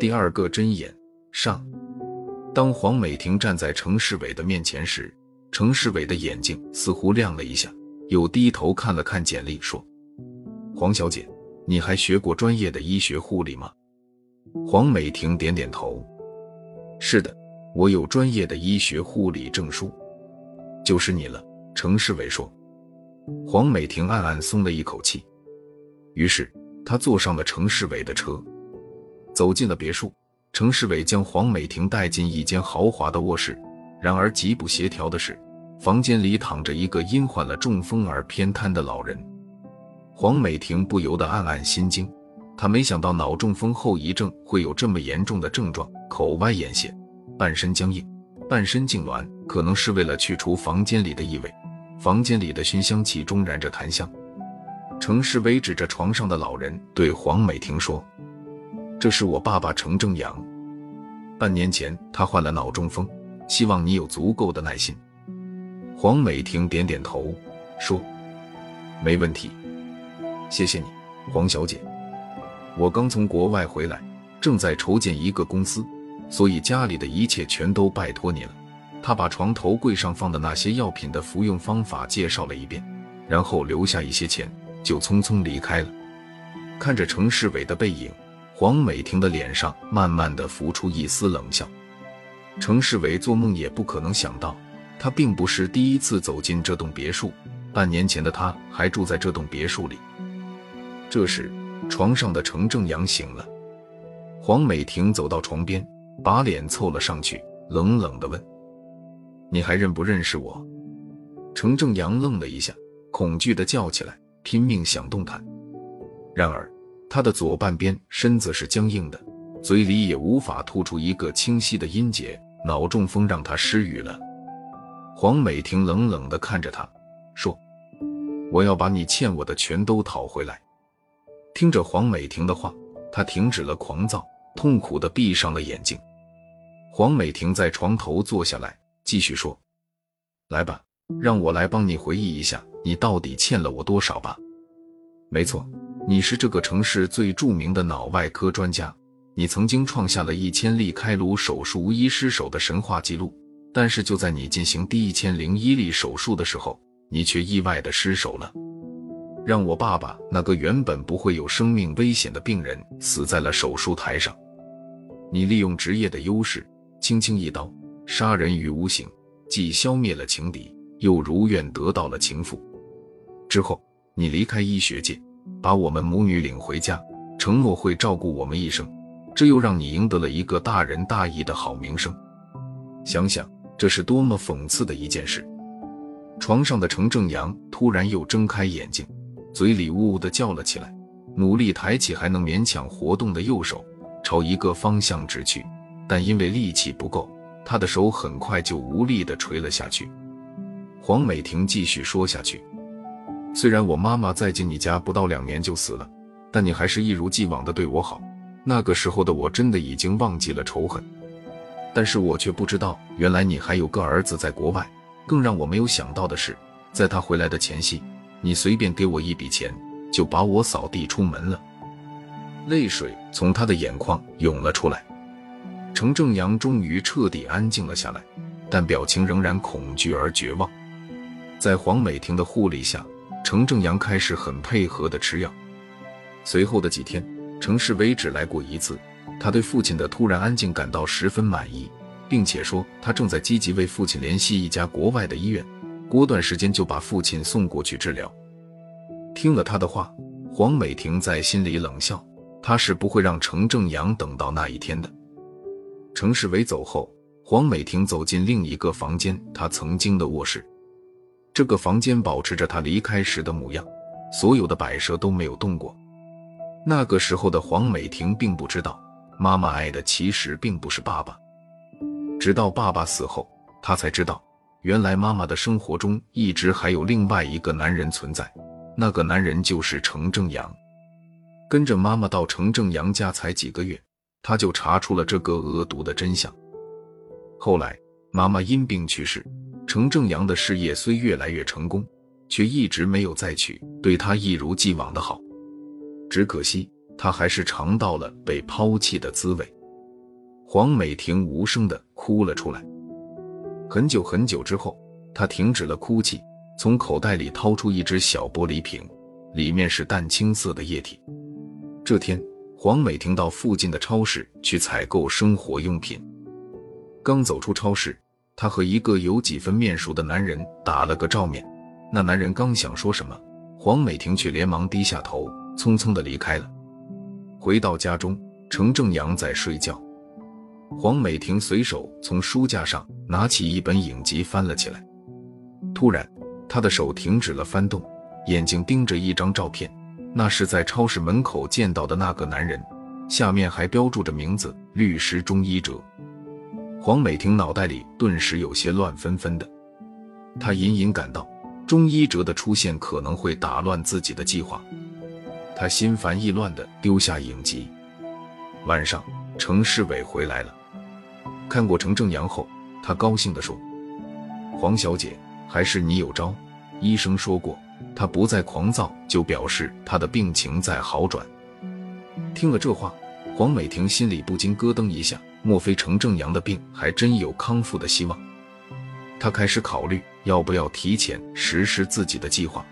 第二个针眼上。当黄美婷站在程世伟的面前时，程世伟的眼睛似乎亮了一下，又低头看了看简历，说：“黄小姐，你还学过专业的医学护理吗？”黄美婷点点头：“是的，我有专业的医学护理证书。”就是你了，程世伟说。黄美婷暗暗松了一口气，于是他坐上了程世伟的车，走进了别墅。程世伟将黄美婷带进一间豪华的卧室，然而极不协调的是，房间里躺着一个因患了中风而偏瘫的老人。黄美婷不由得暗暗心惊，她没想到脑中风后遗症会有这么严重的症状：口歪眼斜，半身僵硬，半身痉挛。可能是为了去除房间里的异味，房间里的熏香气中燃着檀香。程世伟指着床上的老人对黄美婷说。这是我爸爸程正阳，半年前他患了脑中风，希望你有足够的耐心。黄美婷点点头说：“没问题，谢谢你，黄小姐。我刚从国外回来，正在筹建一个公司，所以家里的一切全都拜托你了。”他把床头柜上放的那些药品的服用方法介绍了一遍，然后留下一些钱，就匆匆离开了。看着程世伟的背影。黄美婷的脸上慢慢的浮出一丝冷笑。程世伟做梦也不可能想到，他并不是第一次走进这栋别墅。半年前的他还住在这栋别墅里。这时，床上的程正阳醒了。黄美婷走到床边，把脸凑了上去，冷冷的问：“你还认不认识我？”程正阳愣了一下，恐惧的叫起来，拼命想动弹。然而。他的左半边身子是僵硬的，嘴里也无法吐出一个清晰的音节。脑中风让他失语了。黄美婷冷冷地看着他，说：“我要把你欠我的全都讨回来。”听着黄美婷的话，他停止了狂躁，痛苦地闭上了眼睛。黄美婷在床头坐下来，继续说：“来吧，让我来帮你回忆一下，你到底欠了我多少吧。”没错。你是这个城市最著名的脑外科专家，你曾经创下了一千例开颅手术无一失手的神话记录。但是就在你进行第一千零一例手术的时候，你却意外的失手了，让我爸爸那个原本不会有生命危险的病人死在了手术台上。你利用职业的优势，轻轻一刀杀人于无形，既消灭了情敌，又如愿得到了情妇。之后，你离开医学界。把我们母女领回家，承诺会照顾我们一生，这又让你赢得了一个大仁大义的好名声。想想这是多么讽刺的一件事！床上的程正阳突然又睁开眼睛，嘴里呜呜的叫了起来，努力抬起还能勉强活动的右手，朝一个方向直去，但因为力气不够，他的手很快就无力的垂了下去。黄美婷继续说下去。虽然我妈妈在进你家不到两年就死了，但你还是一如既往的对我好。那个时候的我真的已经忘记了仇恨，但是我却不知道，原来你还有个儿子在国外。更让我没有想到的是，在他回来的前夕，你随便给我一笔钱，就把我扫地出门了。泪水从他的眼眶涌了出来。程正阳终于彻底安静了下来，但表情仍然恐惧而绝望。在黄美婷的护理下。程正阳开始很配合的吃药。随后的几天，程世伟只来过一次。他对父亲的突然安静感到十分满意，并且说他正在积极为父亲联系一家国外的医院，过段时间就把父亲送过去治疗。听了他的话，黄美婷在心里冷笑，他是不会让程正阳等到那一天的。程世伟走后，黄美婷走进另一个房间，她曾经的卧室。这个房间保持着他离开时的模样，所有的摆设都没有动过。那个时候的黄美婷并不知道，妈妈爱的其实并不是爸爸。直到爸爸死后，她才知道，原来妈妈的生活中一直还有另外一个男人存在，那个男人就是程正阳。跟着妈妈到程正阳家才几个月，他就查出了这个恶毒的真相。后来，妈妈因病去世。程正阳的事业虽越来越成功，却一直没有再娶，对他一如既往的好。只可惜他还是尝到了被抛弃的滋味。黄美婷无声的哭了出来。很久很久之后，她停止了哭泣，从口袋里掏出一只小玻璃瓶，里面是淡青色的液体。这天，黄美婷到附近的超市去采购生活用品。刚走出超市，她和一个有几分面熟的男人打了个照面。那男人刚想说什么，黄美婷却连忙低下头，匆匆的离开了。回到家中，程正阳在睡觉。黄美婷随手从书架上拿起一本影集翻了起来，突然，她的手停止了翻动，眼睛盯着一张照片，那是在超市门口见到的那个男人，下面还标注着名字“律师钟一哲”。黄美婷脑袋里顿时有些乱纷纷的，她隐隐感到钟一哲的出现可能会打乱自己的计划，她心烦意乱的丢下影集。晚上，程世伟回来了。看过程正阳后，他高兴地说：“黄小姐，还是你有招。医生说过，他不再狂躁，就表示他的病情在好转。”听了这话，黄美婷心里不禁咯噔一下，莫非程正阳的病还真有康复的希望？他开始考虑要不要提前实施自己的计划。